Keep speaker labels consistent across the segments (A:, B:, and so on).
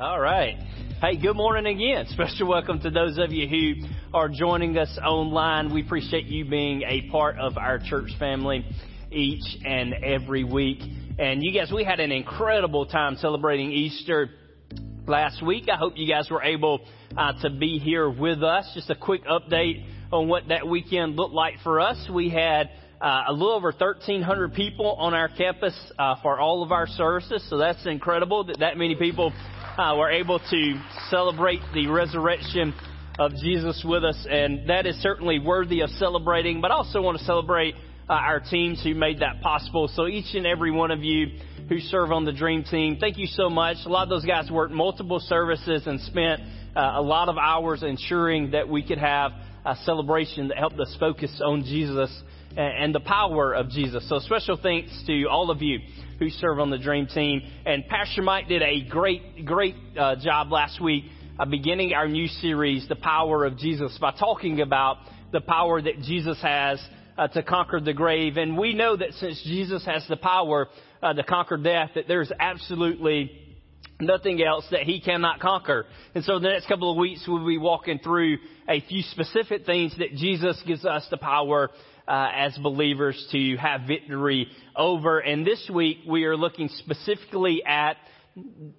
A: All right. Hey, good morning again. Special welcome to those of you who are joining us online. We appreciate you being a part of our church family each and every week. And you guys, we had an incredible time celebrating Easter last week. I hope you guys were able uh, to be here with us. Just a quick update on what that weekend looked like for us. We had uh, a little over 1,300 people on our campus uh, for all of our services, so that's incredible that that many people uh, were able to celebrate the resurrection of Jesus with us, and that is certainly worthy of celebrating. But I also want to celebrate uh, our teams who made that possible. So each and every one of you who serve on the Dream Team, thank you so much. A lot of those guys worked multiple services and spent uh, a lot of hours ensuring that we could have a celebration that helped us focus on Jesus and the power of Jesus. So special thanks to all of you who serve on the Dream Team. And Pastor Mike did a great, great uh, job last week uh, beginning our new series, The Power of Jesus, by talking about the power that Jesus has uh, to conquer the grave. And we know that since Jesus has the power uh, to conquer death, that there's absolutely nothing else that he cannot conquer. And so the next couple of weeks we'll be walking through a few specific things that Jesus gives us the power uh, as believers to have victory over. And this week we are looking specifically at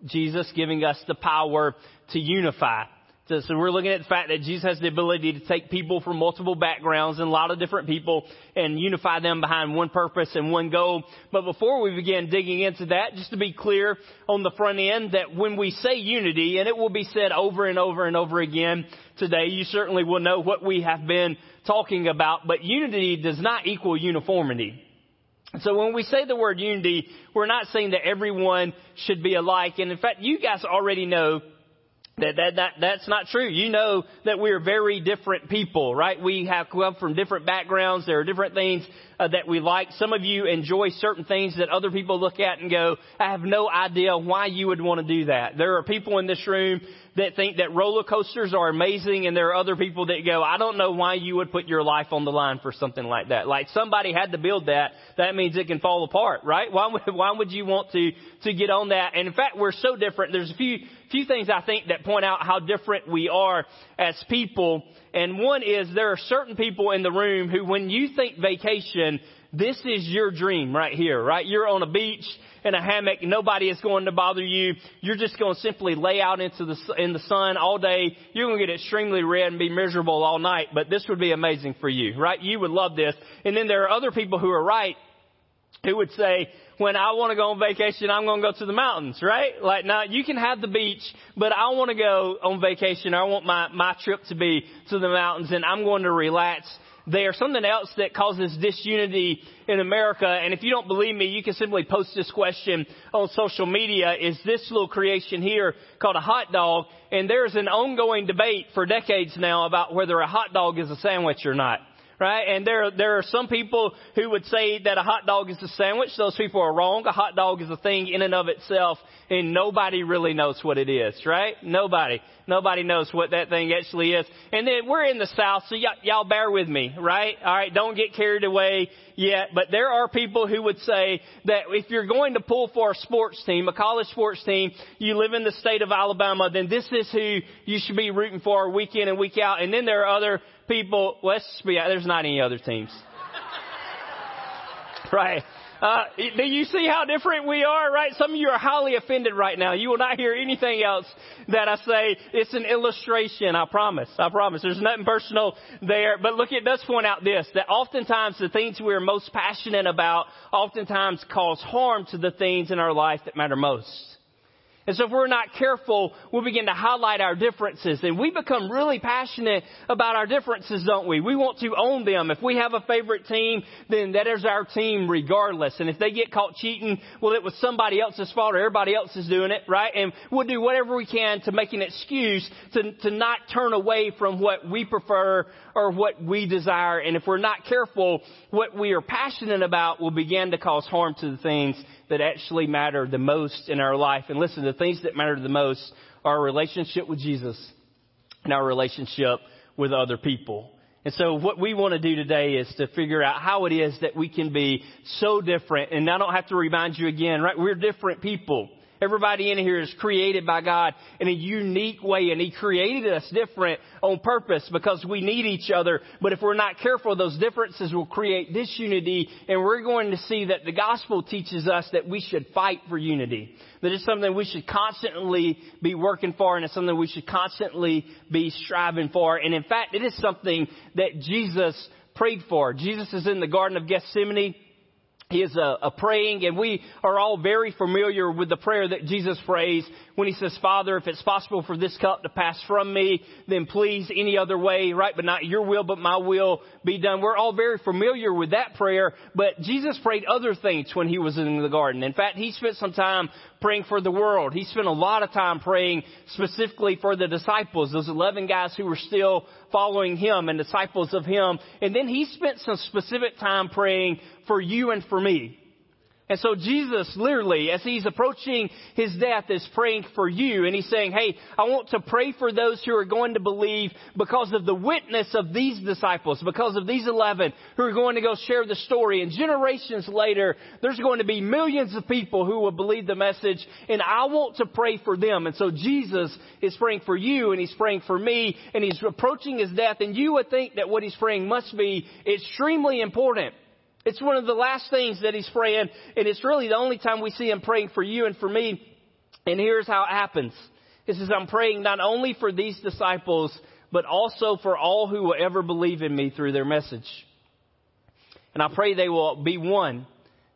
A: Jesus giving us the power to unify. So, we're looking at the fact that Jesus has the ability to take people from multiple backgrounds and a lot of different people and unify them behind one purpose and one goal. But before we begin digging into that, just to be clear on the front end that when we say unity, and it will be said over and over and over again today, you certainly will know what we have been talking about, but unity does not equal uniformity. So when we say the word unity, we're not saying that everyone should be alike. And in fact, you guys already know that, that, that, that's not true. You know that we are very different people, right? We have come from different backgrounds. There are different things uh, that we like. Some of you enjoy certain things that other people look at and go, I have no idea why you would want to do that. There are people in this room that think that roller coasters are amazing and there are other people that go, I don't know why you would put your life on the line for something like that. Like somebody had to build that. That means it can fall apart, right? Why would, why would you want to, to get on that? And in fact, we're so different. There's a few, few things I think that point out how different we are as people. And one is there are certain people in the room who when you think vacation, this is your dream right here, right? You're on a beach in a hammock. Nobody is going to bother you. You're just going to simply lay out into the, in the sun all day. You're going to get extremely red and be miserable all night, but this would be amazing for you, right? You would love this. And then there are other people who are right who would say, when I want to go on vacation, I'm going to go to the mountains, right? Like, now you can have the beach, but I want to go on vacation. I want my, my trip to be to the mountains and I'm going to relax there. Something else that causes disunity in America, and if you don't believe me, you can simply post this question on social media, is this little creation here called a hot dog, and there's an ongoing debate for decades now about whether a hot dog is a sandwich or not right? And there, there are some people who would say that a hot dog is a sandwich. Those people are wrong. A hot dog is a thing in and of itself, and nobody really knows what it is, right? Nobody. Nobody knows what that thing actually is. And then we're in the South, so y- y'all bear with me, right? Alright, don't get carried away yet. But there are people who would say that if you're going to pull for a sports team, a college sports team, you live in the state of Alabama, then this is who you should be rooting for week in and week out. And then there are other people, well, let's be, there's not any other teams. right. Uh, do you see how different we are, right? Some of you are highly offended right now. You will not hear anything else that I say. It's an illustration, I promise. I promise. There's nothing personal there. But look, it does point out this, that oftentimes the things we're most passionate about oftentimes cause harm to the things in our life that matter most. And so if we're not careful, we'll begin to highlight our differences. And we become really passionate about our differences, don't we? We want to own them. If we have a favorite team, then that is our team regardless. And if they get caught cheating, well, it was somebody else's fault or everybody else is doing it, right? And we'll do whatever we can to make an excuse to, to not turn away from what we prefer or what we desire. And if we're not careful, what we are passionate about will begin to cause harm to the things that actually matter the most in our life. And listen, the things that matter the most are our relationship with Jesus and our relationship with other people. And so what we want to do today is to figure out how it is that we can be so different. And I don't have to remind you again, right? We're different people. Everybody in here is created by God in a unique way, and He created us different on purpose because we need each other. But if we're not careful, those differences will create disunity, and we're going to see that the gospel teaches us that we should fight for unity. That it's something we should constantly be working for, and it's something we should constantly be striving for. And in fact, it is something that Jesus prayed for. Jesus is in the Garden of Gethsemane is a, a, praying, and we are all very familiar with the prayer that Jesus prays when he says, Father, if it's possible for this cup to pass from me, then please any other way, right? But not your will, but my will be done. We're all very familiar with that prayer, but Jesus prayed other things when he was in the garden. In fact, he spent some time praying for the world. He spent a lot of time praying specifically for the disciples, those 11 guys who were still following him and disciples of him. And then he spent some specific time praying for you and for me. And so Jesus literally, as he's approaching his death, is praying for you. And he's saying, hey, I want to pray for those who are going to believe because of the witness of these disciples, because of these 11 who are going to go share the story. And generations later, there's going to be millions of people who will believe the message. And I want to pray for them. And so Jesus is praying for you and he's praying for me and he's approaching his death. And you would think that what he's praying must be extremely important. It's one of the last things that he's praying, and it's really the only time we see him praying for you and for me. And here's how it happens. He says, I'm praying not only for these disciples, but also for all who will ever believe in me through their message. And I pray they will be one,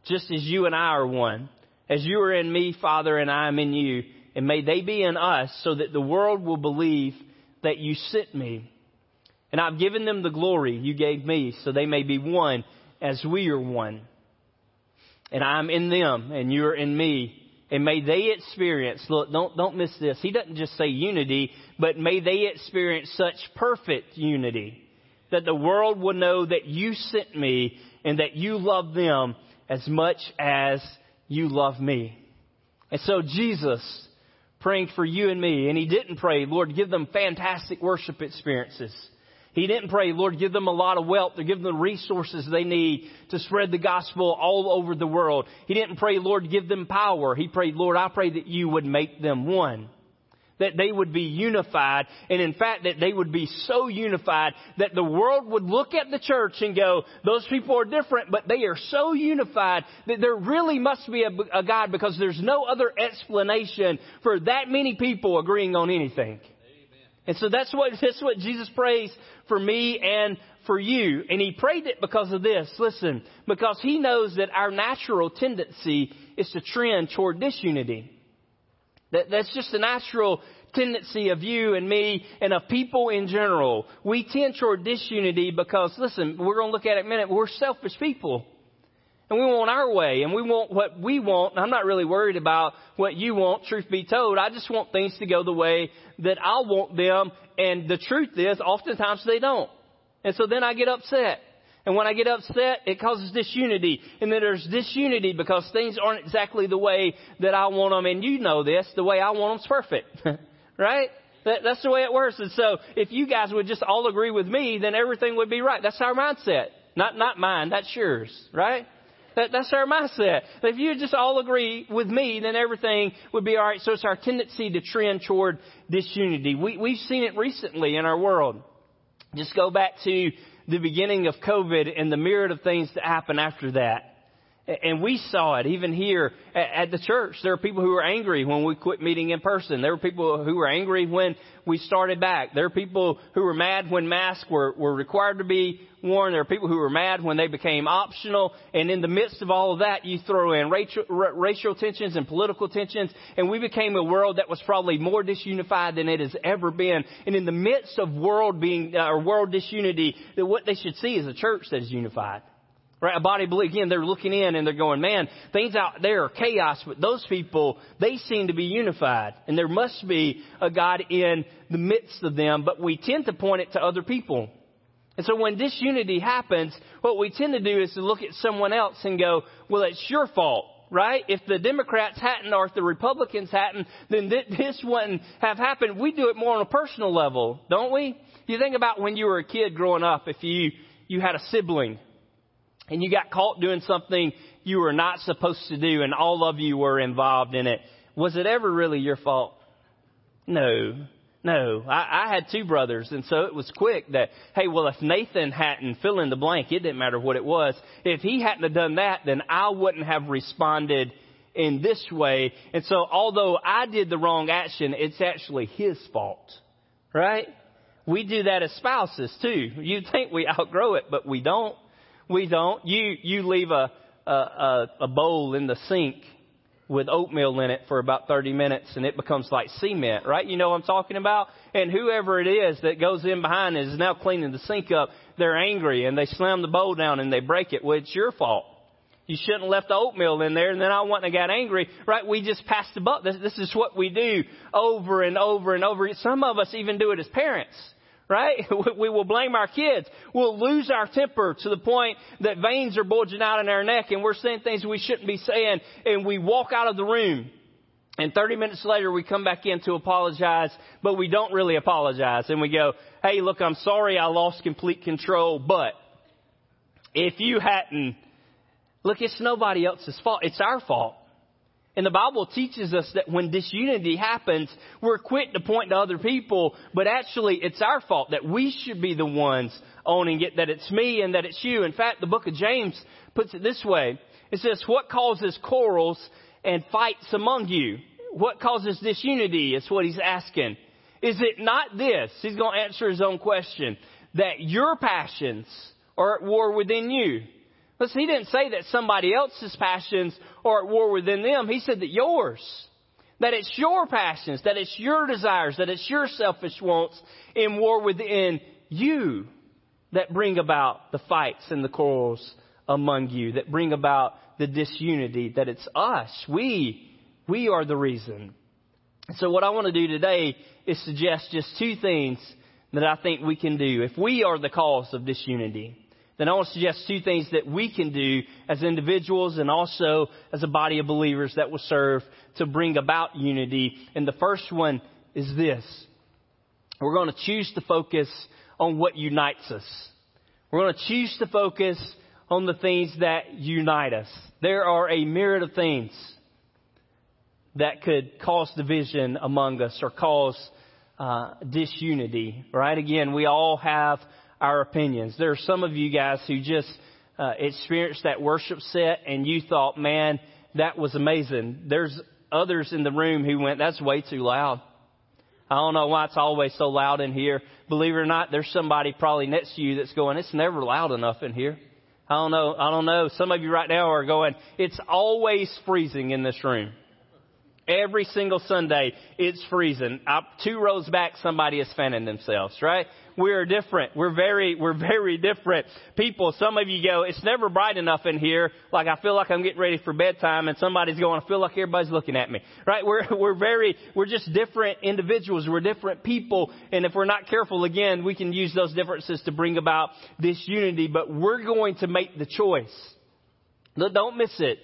A: just as you and I are one. As you are in me, Father, and I am in you. And may they be in us so that the world will believe that you sent me. And I've given them the glory you gave me so they may be one as we are one. And I'm in them and you're in me. And may they experience, look, don't, don't miss this. He doesn't just say unity, but may they experience such perfect unity that the world will know that you sent me and that you love them as much as you love me. And so Jesus praying for you and me, and he didn't pray, Lord, give them fantastic worship experiences. He didn't pray, Lord, give them a lot of wealth or give them the resources they need to spread the gospel all over the world. He didn't pray, Lord, give them power. He prayed, Lord, I pray that you would make them one. That they would be unified, and in fact, that they would be so unified that the world would look at the church and go, those people are different, but they are so unified that there really must be a, a God because there's no other explanation for that many people agreeing on anything. And so that's what, that's what Jesus prays for me and for you. And he prayed it because of this. Listen, because he knows that our natural tendency is to trend toward disunity. That, that's just a natural tendency of you and me and of people in general. We tend toward disunity because, listen, we're going to look at it in a minute, we're selfish people. And we want our way, and we want what we want. I'm not really worried about what you want, truth be told. I just want things to go the way that I want them, and the truth is, oftentimes they don't. And so then I get upset. And when I get upset, it causes disunity. And then there's disunity because things aren't exactly the way that I want them. And you know this, the way I want them's perfect. right? That, that's the way it works. And so if you guys would just all agree with me, then everything would be right. That's our mindset. Not, not mine, that's yours. Right? That, that's our mindset. If you just all agree with me, then everything would be all right. So it's our tendency to trend toward disunity. We, we've seen it recently in our world. Just go back to the beginning of COVID and the myriad of things that happened after that. And we saw it even here at the church. There are people who were angry when we quit meeting in person. There were people who were angry when we started back. There are people who were mad when masks were, were required to be worn. There are people who were mad when they became optional. And in the midst of all of that, you throw in racial, racial tensions and political tensions. And we became a world that was probably more disunified than it has ever been. And in the midst of world being, uh, or world disunity, that what they should see is a church that is unified. Right? A body belief. Again, they're looking in and they're going, man, things out there are chaos, but those people, they seem to be unified. And there must be a God in the midst of them, but we tend to point it to other people. And so when disunity happens, what we tend to do is to look at someone else and go, well, it's your fault right? If the Democrats hadn't or if the Republicans hadn't, then this wouldn't have happened. We do it more on a personal level, don't we? You think about when you were a kid growing up, if you, you had a sibling and you got caught doing something you were not supposed to do and all of you were involved in it. was it ever really your fault? No. No, I, I had two brothers, and so it was quick that, hey, well, if Nathan hadn't fill in the blank, it didn't matter what it was. If he hadn't have done that, then I wouldn't have responded in this way. And so, although I did the wrong action, it's actually his fault, right? We do that as spouses too. You think we outgrow it, but we don't. We don't. You you leave a a, a bowl in the sink with oatmeal in it for about 30 minutes and it becomes like cement, right? You know what I'm talking about? And whoever it is that goes in behind is now cleaning the sink up, they're angry and they slam the bowl down and they break it. Well, it's your fault. You shouldn't have left the oatmeal in there and then I wouldn't have got angry, right? We just pass the buck. This, this is what we do over and over and over. Some of us even do it as parents right? We will blame our kids. We'll lose our temper to the point that veins are bulging out in our neck and we're saying things we shouldn't be saying and we walk out of the room. And 30 minutes later we come back in to apologize, but we don't really apologize. And we go, hey, look, I'm sorry I lost complete control, but if you hadn't, look, it's nobody else's fault. It's our fault. And the Bible teaches us that when disunity happens, we're quick to point to other people, but actually it's our fault that we should be the ones owning it, that it's me and that it's you. In fact, the book of James puts it this way. It says, what causes quarrels and fights among you? What causes disunity is what he's asking. Is it not this? He's going to answer his own question. That your passions are at war within you. He didn't say that somebody else's passions are at war within them. He said that yours. That it's your passions, that it's your desires, that it's your selfish wants in war within you that bring about the fights and the quarrels among you, that bring about the disunity, that it's us. We, we are the reason. So what I want to do today is suggest just two things that I think we can do if we are the cause of disunity then I want to suggest two things that we can do as individuals and also as a body of believers that will serve to bring about unity. And the first one is this. We're going to choose to focus on what unites us. We're going to choose to focus on the things that unite us. There are a myriad of things that could cause division among us or cause uh, disunity, right? Again, we all have our opinions. There are some of you guys who just uh, experienced that worship set and you thought, man, that was amazing. There's others in the room who went, that's way too loud. I don't know why it's always so loud in here. Believe it or not, there's somebody probably next to you that's going, it's never loud enough in here. I don't know. I don't know. Some of you right now are going, it's always freezing in this room. Every single Sunday, it's freezing. Up two rows back, somebody is fanning themselves, right? We're different. We're very, we're very different people. Some of you go, it's never bright enough in here. Like I feel like I'm getting ready for bedtime and somebody's going, I feel like everybody's looking at me, right? We're, we're very, we're just different individuals. We're different people. And if we're not careful, again, we can use those differences to bring about this unity, but we're going to make the choice. Don't miss it.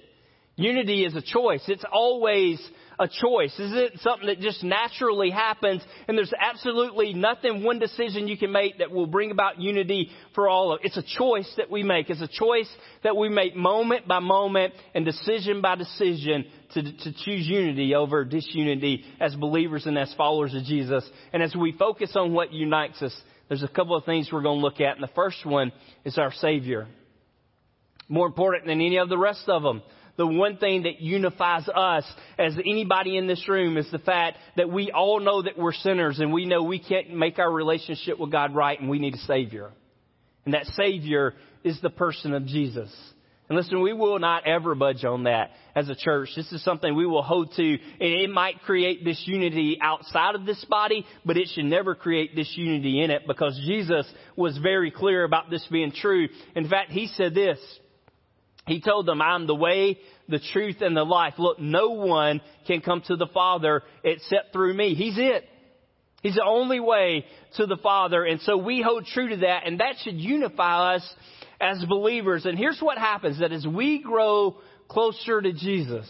A: Unity is a choice. It's always a choice? Is it something that just naturally happens and there's absolutely nothing, one decision you can make that will bring about unity for all of it? It's a choice that we make. It's a choice that we make moment by moment and decision by decision to, to choose unity over disunity as believers and as followers of Jesus. And as we focus on what unites us, there's a couple of things we're going to look at. And the first one is our Savior. More important than any of the rest of them the one thing that unifies us as anybody in this room is the fact that we all know that we're sinners and we know we can't make our relationship with God right and we need a Savior. And that Savior is the person of Jesus. And listen, we will not ever budge on that as a church. This is something we will hold to. And it might create disunity outside of this body, but it should never create disunity in it because Jesus was very clear about this being true. In fact, He said this, he told them, I'm the way, the truth, and the life. Look, no one can come to the Father except through me. He's it. He's the only way to the Father. And so we hold true to that, and that should unify us as believers. And here's what happens, that as we grow closer to Jesus,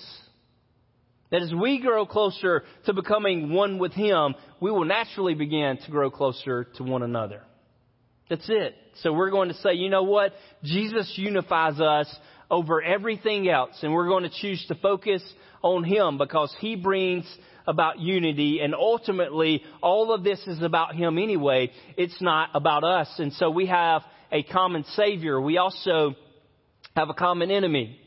A: that as we grow closer to becoming one with Him, we will naturally begin to grow closer to one another. That's it. So we're going to say, you know what? Jesus unifies us over everything else. And we're going to choose to focus on Him because He brings about unity. And ultimately, all of this is about Him anyway. It's not about us. And so we have a common Savior. We also have a common enemy.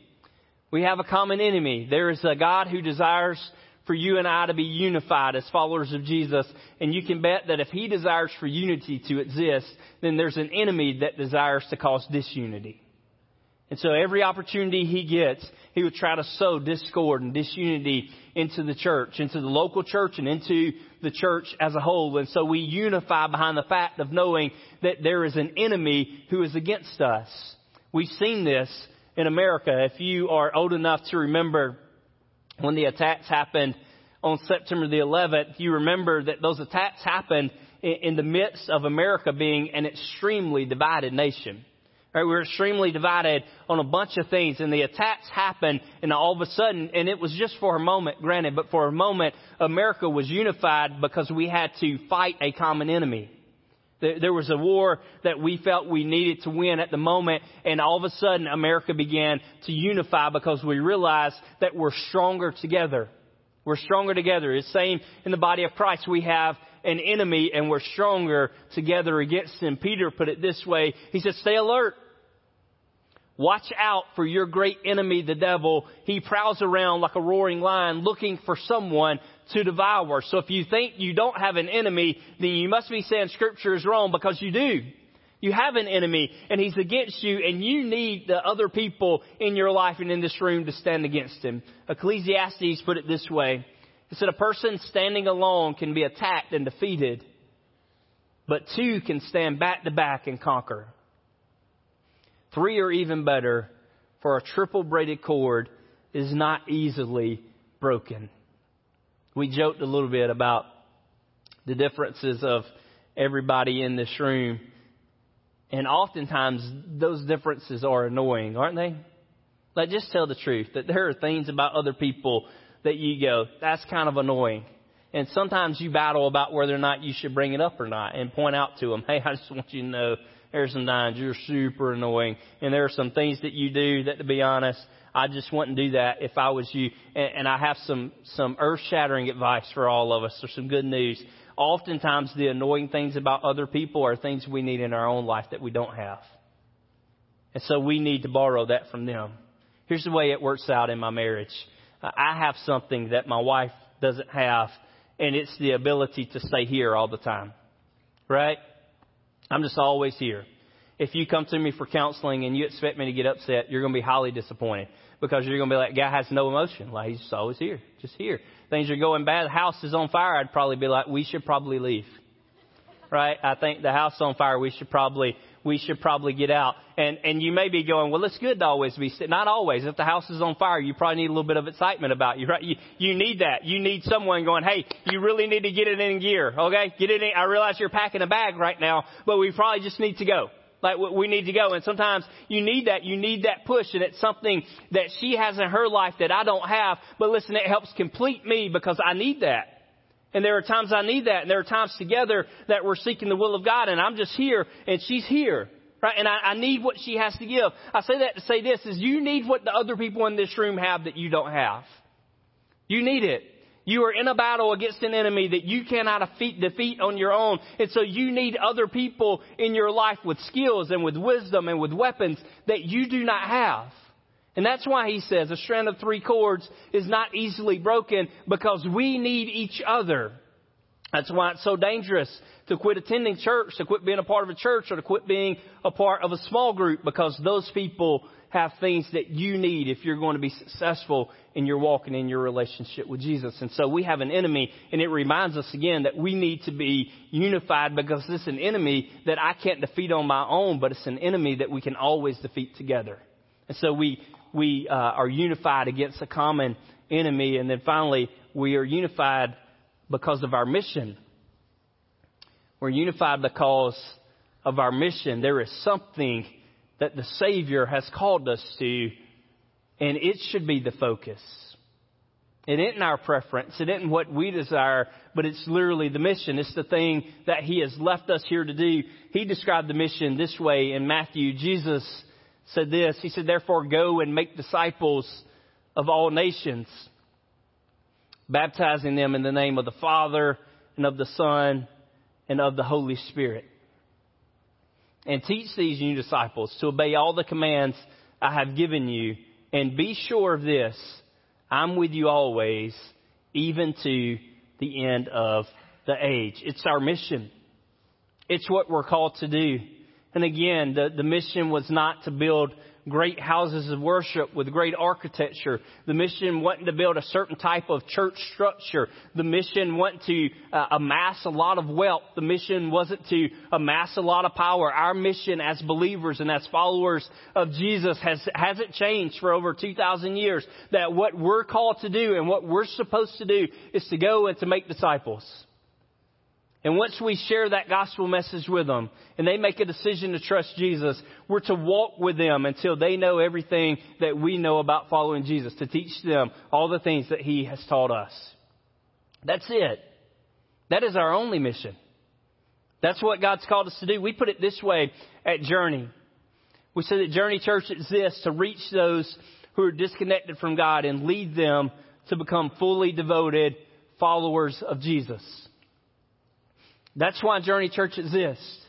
A: We have a common enemy. There is a God who desires for you and I to be unified as followers of Jesus. And you can bet that if He desires for unity to exist, then there's an enemy that desires to cause disunity. And so every opportunity he gets, he would try to sow discord and disunity into the church, into the local church and into the church as a whole. And so we unify behind the fact of knowing that there is an enemy who is against us. We've seen this in America. If you are old enough to remember when the attacks happened on September the 11th, you remember that those attacks happened in the midst of America being an extremely divided nation. Right, we were extremely divided on a bunch of things, and the attacks happened, and all of a sudden, and it was just for a moment, granted, but for a moment, America was unified because we had to fight a common enemy. There was a war that we felt we needed to win at the moment, and all of a sudden, America began to unify because we realized that we're stronger together. We're stronger together. It's same in the body of Christ. We have an enemy and we're stronger together against him. Peter put it this way. He said, stay alert. Watch out for your great enemy, the devil. He prowls around like a roaring lion looking for someone to devour. So if you think you don't have an enemy, then you must be saying scripture is wrong because you do. You have an enemy and he's against you and you need the other people in your life and in this room to stand against him. Ecclesiastes put it this way. He said a person standing alone can be attacked and defeated, but two can stand back to back and conquer. Three or even better, for a triple braided cord is not easily broken. We joked a little bit about the differences of everybody in this room. And oftentimes those differences are annoying, aren't they? Like just tell the truth that there are things about other people that you go, that's kind of annoying. And sometimes you battle about whether or not you should bring it up or not and point out to them, hey, I just want you to know there's some times you're super annoying. And there are some things that you do that, to be honest, I just wouldn't do that if I was you. And, and I have some, some earth shattering advice for all of us, or some good news. Oftentimes, the annoying things about other people are things we need in our own life that we don't have. And so we need to borrow that from them. Here's the way it works out in my marriage. I have something that my wife doesn't have, and it's the ability to stay here all the time. Right? I'm just always here. If you come to me for counseling and you expect me to get upset, you're going to be highly disappointed because you're going to be like, guy has no emotion. Like, he's just always here, just here. Things are going bad. The house is on fire. I'd probably be like, we should probably leave. Right? I think the house is on fire. We should probably we should probably get out. And, and you may be going, well, it's good to always be, not always. If the house is on fire, you probably need a little bit of excitement about you, right? You, you need that. You need someone going, hey, you really need to get it in gear, okay? Get it in. I realize you're packing a bag right now, but we probably just need to go. Like we need to go. And sometimes you need that. You need that push. And it's something that she has in her life that I don't have. But listen, it helps complete me because I need that. And there are times I need that. And there are times together that we're seeking the will of God. And I'm just here and she's here. Right? And I, I need what she has to give. I say that to say this is you need what the other people in this room have that you don't have. You need it. You are in a battle against an enemy that you cannot defeat, defeat on your own. And so you need other people in your life with skills and with wisdom and with weapons that you do not have. And that's why he says a strand of three cords is not easily broken because we need each other. That's why it's so dangerous to quit attending church, to quit being a part of a church, or to quit being a part of a small group because those people have things that you need if you're going to be successful in your walking in your relationship with Jesus. And so we have an enemy, and it reminds us again that we need to be unified because it's an enemy that I can't defeat on my own, but it's an enemy that we can always defeat together. And so we, we uh, are unified against a common enemy. And then finally, we are unified because of our mission. We're unified because of our mission. There is something that the Savior has called us to, and it should be the focus. It isn't our preference. It isn't what we desire, but it's literally the mission. It's the thing that He has left us here to do. He described the mission this way in Matthew. Jesus said this. He said, Therefore, go and make disciples of all nations, baptizing them in the name of the Father and of the Son and of the Holy Spirit. And teach these new disciples to obey all the commands I have given you. And be sure of this I'm with you always, even to the end of the age. It's our mission. It's what we're called to do. And again, the, the mission was not to build great houses of worship with great architecture. The mission wasn't to build a certain type of church structure. The mission wasn't to uh, amass a lot of wealth. The mission wasn't to amass a lot of power. Our mission as believers and as followers of Jesus has, hasn't changed for over 2,000 years. That what we're called to do and what we're supposed to do is to go and to make disciples. And once we share that gospel message with them and they make a decision to trust Jesus, we're to walk with them until they know everything that we know about following Jesus, to teach them all the things that He has taught us. That's it. That is our only mission. That's what God's called us to do. We put it this way at Journey. We say that Journey Church exists to reach those who are disconnected from God and lead them to become fully devoted followers of Jesus. That's why Journey Church exists.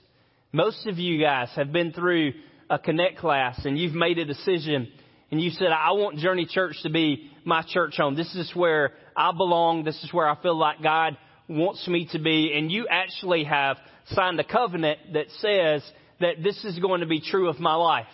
A: Most of you guys have been through a Connect class and you've made a decision and you said, I want Journey Church to be my church home. This is where I belong. This is where I feel like God wants me to be. And you actually have signed a covenant that says that this is going to be true of my life.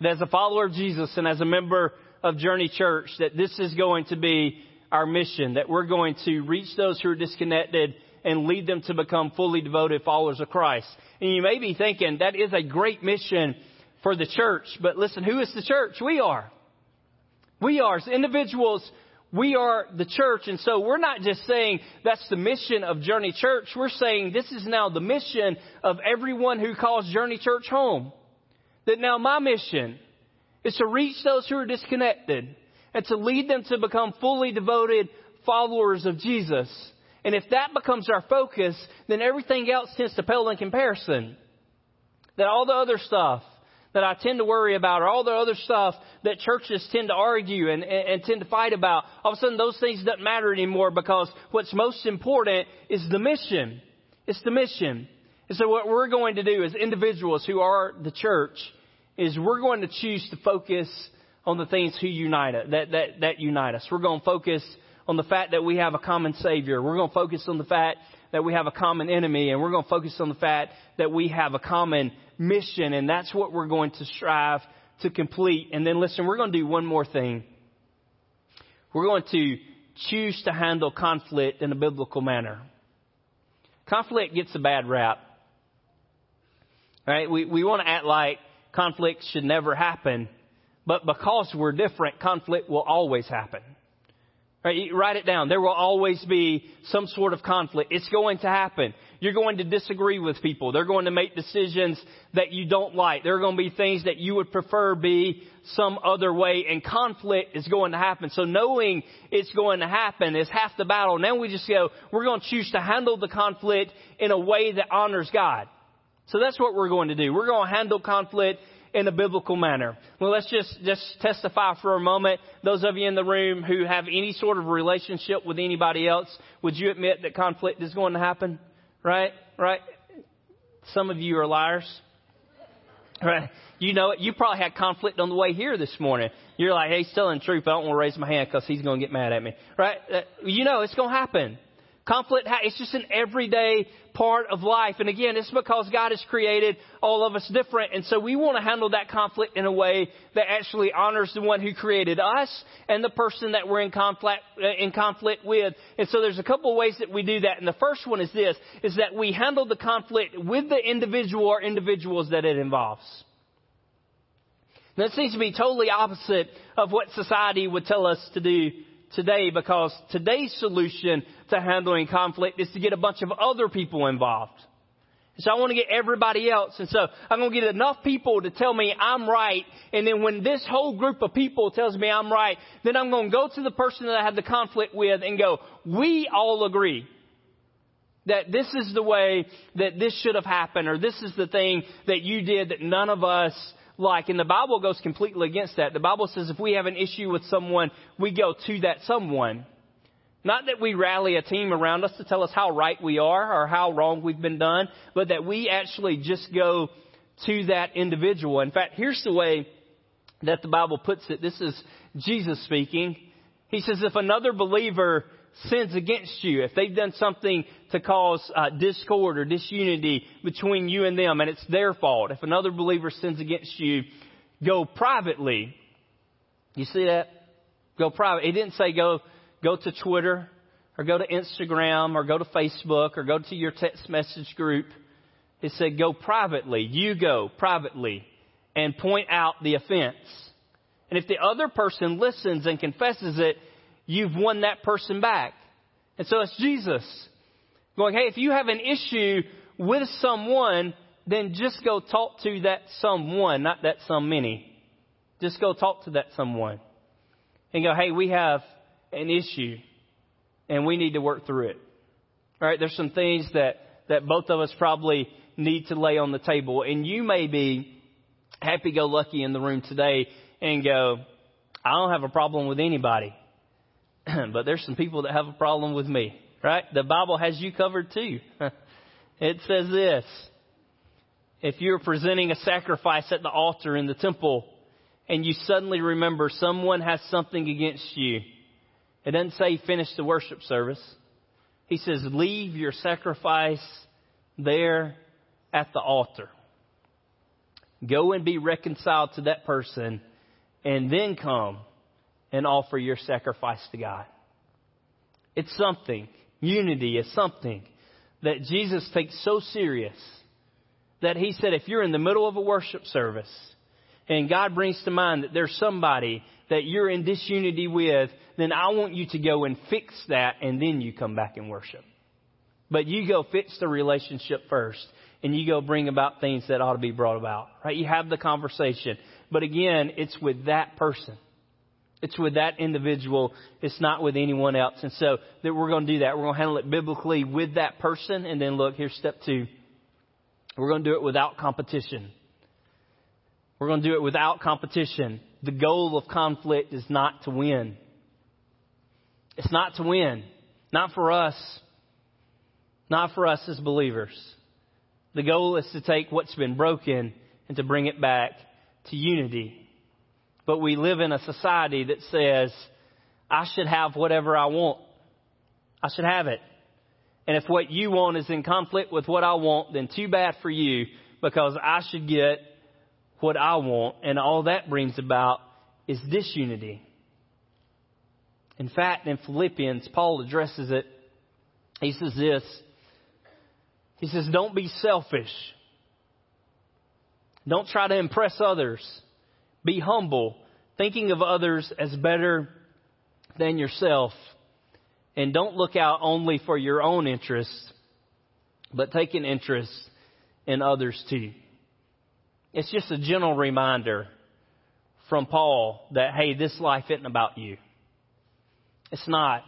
A: That as a follower of Jesus and as a member of Journey Church, that this is going to be our mission, that we're going to reach those who are disconnected and lead them to become fully devoted followers of Christ. And you may be thinking that is a great mission for the church, but listen, who is the church? We are. We are. As individuals, we are the church. And so we're not just saying that's the mission of Journey Church. We're saying this is now the mission of everyone who calls Journey Church home. That now my mission is to reach those who are disconnected and to lead them to become fully devoted followers of Jesus. And if that becomes our focus, then everything else tends to pale in comparison. That all the other stuff that I tend to worry about, or all the other stuff that churches tend to argue and, and, and tend to fight about, all of a sudden those things don't matter anymore because what's most important is the mission. It's the mission. And so what we're going to do as individuals who are the church is we're going to choose to focus on the things who unite us, that, that, that unite us. We're going to focus on the fact that we have a common Savior. We're going to focus on the fact that we have a common enemy, and we're going to focus on the fact that we have a common mission, and that's what we're going to strive to complete. And then listen, we're going to do one more thing. We're going to choose to handle conflict in a biblical manner. Conflict gets a bad rap. Right? We, we want to act like conflict should never happen. But because we're different, conflict will always happen. Right, write it down. There will always be some sort of conflict. It's going to happen. You're going to disagree with people. They're going to make decisions that you don't like. There are going to be things that you would prefer be some other way, and conflict is going to happen. So knowing it's going to happen is half the battle. Now we just go, we're going to choose to handle the conflict in a way that honors God. So that's what we're going to do. We're going to handle conflict in a biblical manner. Well, let's just, just testify for a moment. Those of you in the room who have any sort of relationship with anybody else, would you admit that conflict is going to happen? Right? Right? Some of you are liars. Right? You know it. You probably had conflict on the way here this morning. You're like, hey, he's telling the truth. I don't want to raise my hand because he's going to get mad at me. Right? Uh, you know it's going to happen. Conflict, it's just an everyday part of life. And again, it's because God has created all of us different. And so we want to handle that conflict in a way that actually honors the one who created us and the person that we're in conflict, uh, in conflict with. And so there's a couple of ways that we do that. And the first one is this, is that we handle the conflict with the individual or individuals that it involves. That seems to be totally opposite of what society would tell us to do today because today's solution to handling conflict is to get a bunch of other people involved. So I want to get everybody else. And so I'm going to get enough people to tell me I'm right. And then when this whole group of people tells me I'm right, then I'm going to go to the person that I have the conflict with and go, we all agree that this is the way that this should have happened, or this is the thing that you did that none of us like. And the Bible goes completely against that. The Bible says if we have an issue with someone, we go to that someone. Not that we rally a team around us to tell us how right we are or how wrong we've been done, but that we actually just go to that individual. In fact, here's the way that the Bible puts it. This is Jesus speaking. He says, if another believer sins against you, if they've done something to cause uh, discord or disunity between you and them and it's their fault, if another believer sins against you, go privately. You see that? Go private. He didn't say go, go to Twitter or go to Instagram or go to Facebook or go to your text message group. It said go privately. You go privately and point out the offense. And if the other person listens and confesses it, you've won that person back. And so it's Jesus going, hey, if you have an issue with someone, then just go talk to that someone, not that some many. Just go talk to that someone. And go, hey, we have an issue and we need to work through it. All right, there's some things that, that both of us probably need to lay on the table. And you may be happy go lucky in the room today and go, I don't have a problem with anybody. but there's some people that have a problem with me, right? The Bible has you covered too. it says this. If you're presenting a sacrifice at the altar in the temple and you suddenly remember someone has something against you, it doesn't say finish the worship service. He says leave your sacrifice there at the altar. Go and be reconciled to that person and then come and offer your sacrifice to God. It's something. Unity is something that Jesus takes so serious that he said if you're in the middle of a worship service and God brings to mind that there's somebody that you're in disunity with, then I want you to go and fix that and then you come back and worship. But you go fix the relationship first and you go bring about things that ought to be brought about, right? You have the conversation. But again, it's with that person. It's with that individual. It's not with anyone else. And so that we're going to do that. We're going to handle it biblically with that person. And then look, here's step two. We're going to do it without competition. We're going to do it without competition. The goal of conflict is not to win. It's not to win. Not for us. Not for us as believers. The goal is to take what's been broken and to bring it back to unity. But we live in a society that says, I should have whatever I want. I should have it. And if what you want is in conflict with what I want, then too bad for you because I should get what I want. And all that brings about is disunity. In fact, in Philippians, Paul addresses it. He says this he says, don't be selfish. Don't try to impress others. Be humble, thinking of others as better than yourself. And don't look out only for your own interests, but take an interest in others too. It's just a gentle reminder from Paul that, hey, this life isn't about you. It's not.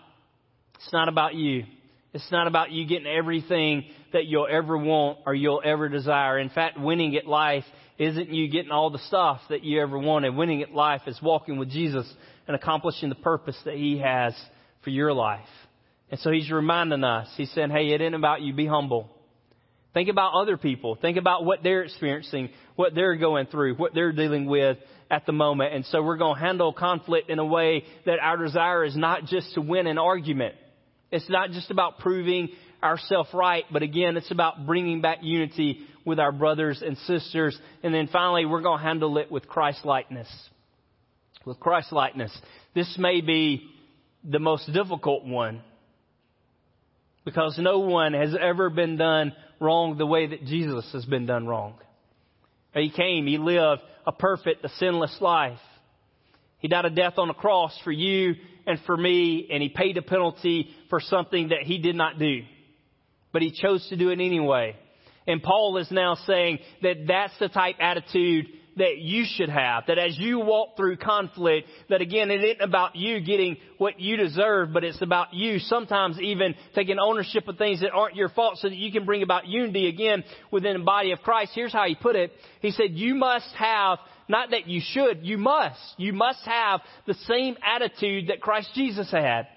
A: It's not about you. It's not about you getting everything that you'll ever want or you'll ever desire. In fact, winning at life isn't you getting all the stuff that you ever wanted. Winning at life is walking with Jesus and accomplishing the purpose that He has for your life. And so He's reminding us. He's saying, hey, it ain't about you. Be humble. Think about other people. Think about what they're experiencing, what they're going through, what they're dealing with at the moment. And so we're going to handle conflict in a way that our desire is not just to win an argument. It's not just about proving ourselves right, but again, it's about bringing back unity with our brothers and sisters. And then finally, we're going to handle it with Christ likeness. With Christ likeness. This may be the most difficult one because no one has ever been done wrong the way that Jesus has been done wrong. He came, He lived a perfect, a sinless life. He died a death on the cross for you and for me, and he paid a penalty for something that he did not do. But he chose to do it anyway. And Paul is now saying that that's the type attitude that you should have. That as you walk through conflict, that again, it isn't about you getting what you deserve, but it's about you sometimes even taking ownership of things that aren't your fault so that you can bring about unity again within the body of Christ. Here's how he put it. He said, you must have not that you should, you must. You must have the same attitude that Christ Jesus had.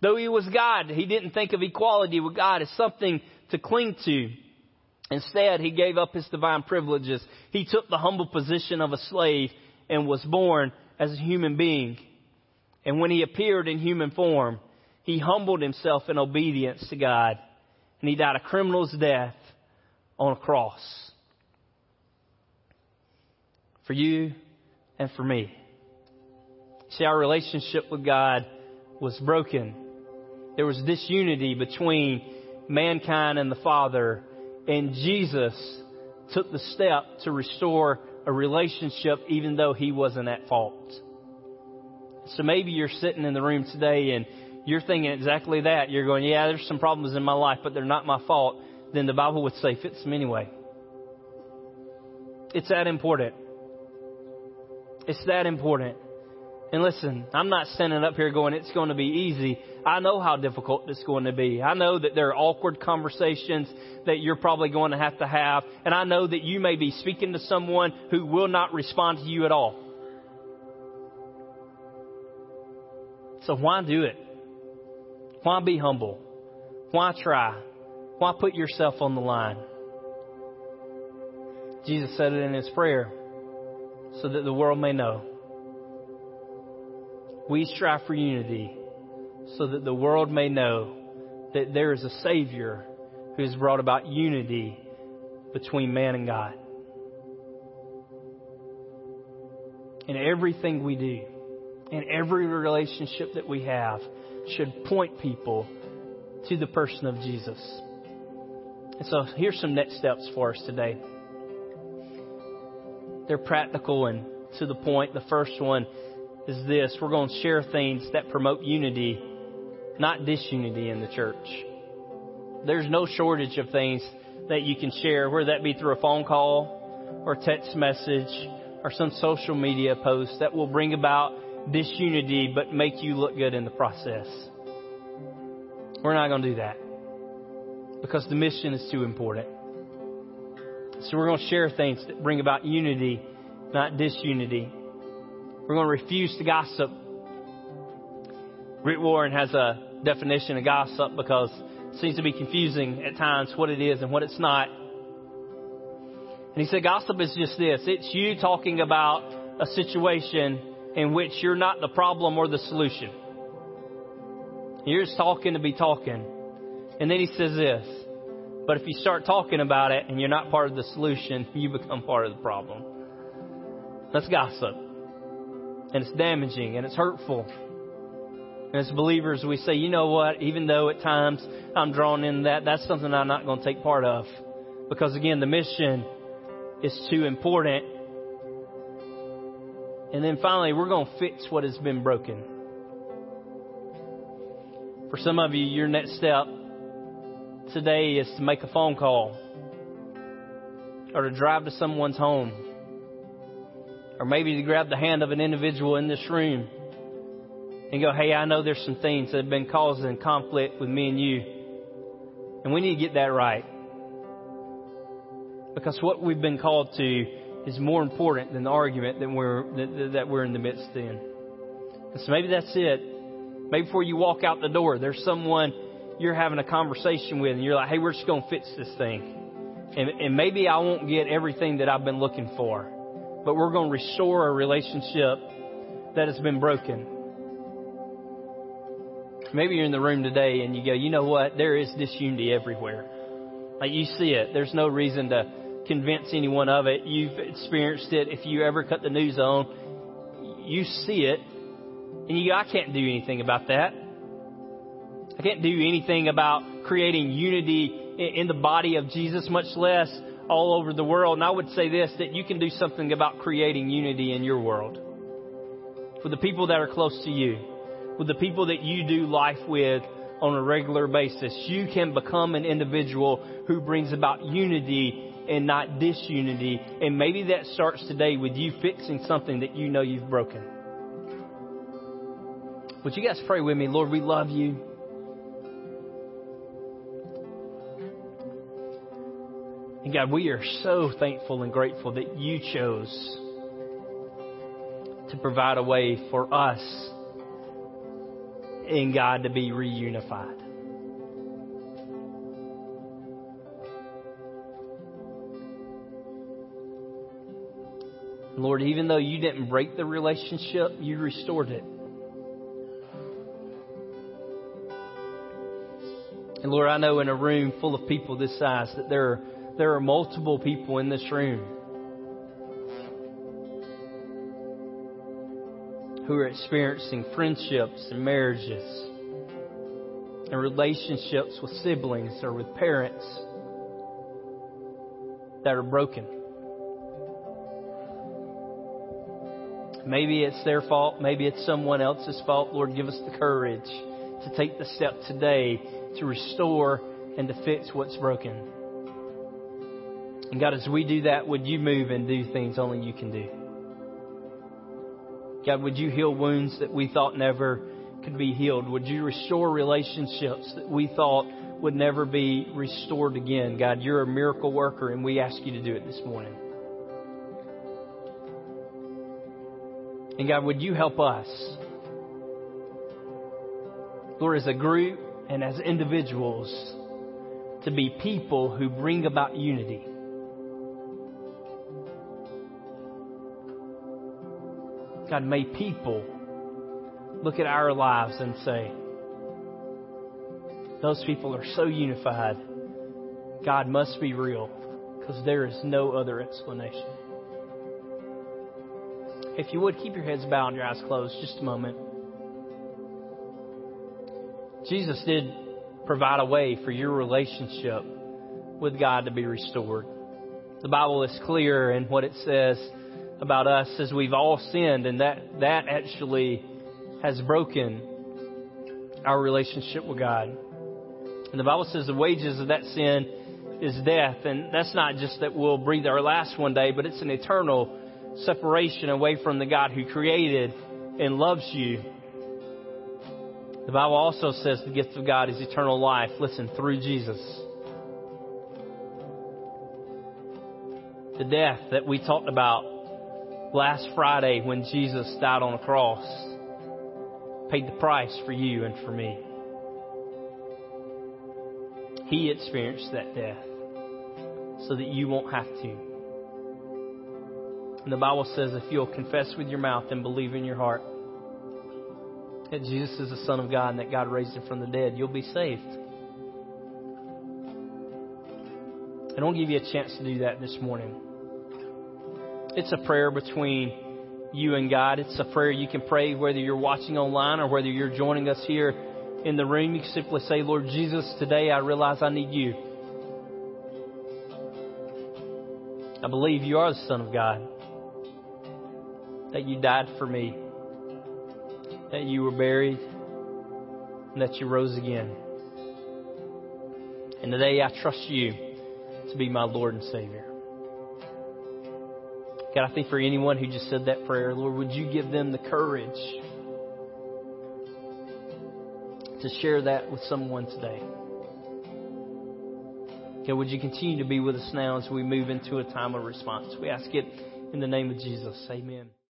A: Though he was God, he didn't think of equality with God as something to cling to. Instead, he gave up his divine privileges. He took the humble position of a slave and was born as a human being. And when he appeared in human form, he humbled himself in obedience to God. And he died a criminal's death on a cross. For you and for me. See, our relationship with God was broken. There was disunity between mankind and the Father and Jesus took the step to restore a relationship even though he wasn't at fault. So maybe you're sitting in the room today and you're thinking exactly that. You're going, yeah, there's some problems in my life, but they're not my fault. Then the Bible would say, fix them anyway. It's that important. It's that important. And listen, I'm not standing up here going, it's going to be easy. I know how difficult it's going to be. I know that there are awkward conversations that you're probably going to have to have. And I know that you may be speaking to someone who will not respond to you at all. So why do it? Why be humble? Why try? Why put yourself on the line? Jesus said it in his prayer so that the world may know. We strive for unity so that the world may know that there is a Savior who has brought about unity between man and God. And everything we do, and every relationship that we have, should point people to the person of Jesus. And so here's some next steps for us today. They're practical and to the point. The first one is this we're going to share things that promote unity, not disunity in the church. There's no shortage of things that you can share, whether that be through a phone call or text message or some social media post that will bring about disunity but make you look good in the process. We're not going to do that because the mission is too important. So we're going to share things that bring about unity, not disunity. We're going to refuse to gossip. Rick Warren has a definition of gossip because it seems to be confusing at times what it is and what it's not. And he said gossip is just this. It's you talking about a situation in which you're not the problem or the solution. You're just talking to be talking. And then he says this. But if you start talking about it and you're not part of the solution, you become part of the problem. That's gossip and it's damaging and it's hurtful. And as believers, we say, you know what, even though at times I'm drawn in that, that's something I'm not going to take part of. Because again, the mission is too important. And then finally, we're going to fix what has been broken. For some of you, your next step today is to make a phone call or to drive to someone's home or maybe to grab the hand of an individual in this room and go, hey, I know there's some things that have been causing conflict with me and you. And we need to get that right. Because what we've been called to is more important than the argument that we're, that, that we're in the midst in. And so maybe that's it. Maybe before you walk out the door, there's someone you're having a conversation with and you're like, hey, we're just going to fix this thing. And, and maybe I won't get everything that I've been looking for but we're going to restore a relationship that has been broken. Maybe you're in the room today and you go, you know what? There is disunity everywhere. Like you see it. There's no reason to convince anyone of it. You've experienced it. If you ever cut the news on, you see it. And you go, I can't do anything about that. I can't do anything about creating unity in the body of Jesus, much less all over the world. And I would say this that you can do something about creating unity in your world. for the people that are close to you, with the people that you do life with on a regular basis, you can become an individual who brings about unity and not disunity. And maybe that starts today with you fixing something that you know you've broken. Would you guys pray with me? Lord, we love you. And God, we are so thankful and grateful that you chose to provide a way for us and God to be reunified. Lord, even though you didn't break the relationship, you restored it. And Lord, I know in a room full of people this size that there are, there are multiple people in this room who are experiencing friendships and marriages and relationships with siblings or with parents that are broken. Maybe it's their fault. Maybe it's someone else's fault. Lord, give us the courage to take the step today to restore and to fix what's broken. And God, as we do that, would you move and do things only you can do? God, would you heal wounds that we thought never could be healed? Would you restore relationships that we thought would never be restored again? God, you're a miracle worker, and we ask you to do it this morning. And God, would you help us? Lord, as a group and as individuals, to be people who bring about unity. God, may people look at our lives and say, those people are so unified. God must be real because there is no other explanation. If you would, keep your heads bowed and your eyes closed just a moment. Jesus did provide a way for your relationship with God to be restored. The Bible is clear in what it says about us as we've all sinned, and that, that actually has broken our relationship with God. And the Bible says the wages of that sin is death, and that's not just that we'll breathe our last one day, but it's an eternal separation away from the God who created and loves you. The Bible also says the gift of God is eternal life. Listen, through Jesus. The death that we talked about last Friday when Jesus died on a cross paid the price for you and for me. He experienced that death so that you won't have to. And the Bible says if you'll confess with your mouth and believe in your heart that Jesus is the Son of God and that God raised him from the dead, you'll be saved. I don't give you a chance to do that this morning. It's a prayer between you and God. It's a prayer you can pray whether you're watching online or whether you're joining us here in the room. You can simply say, Lord Jesus, today I realize I need you. I believe you are the Son of God, that you died for me, that you were buried, and that you rose again. And today I trust you to be my Lord and Savior. God, I think for anyone who just said that prayer, Lord, would you give them the courage to share that with someone today? God, would you continue to be with us now as we move into a time of response? We ask it in the name of Jesus. Amen.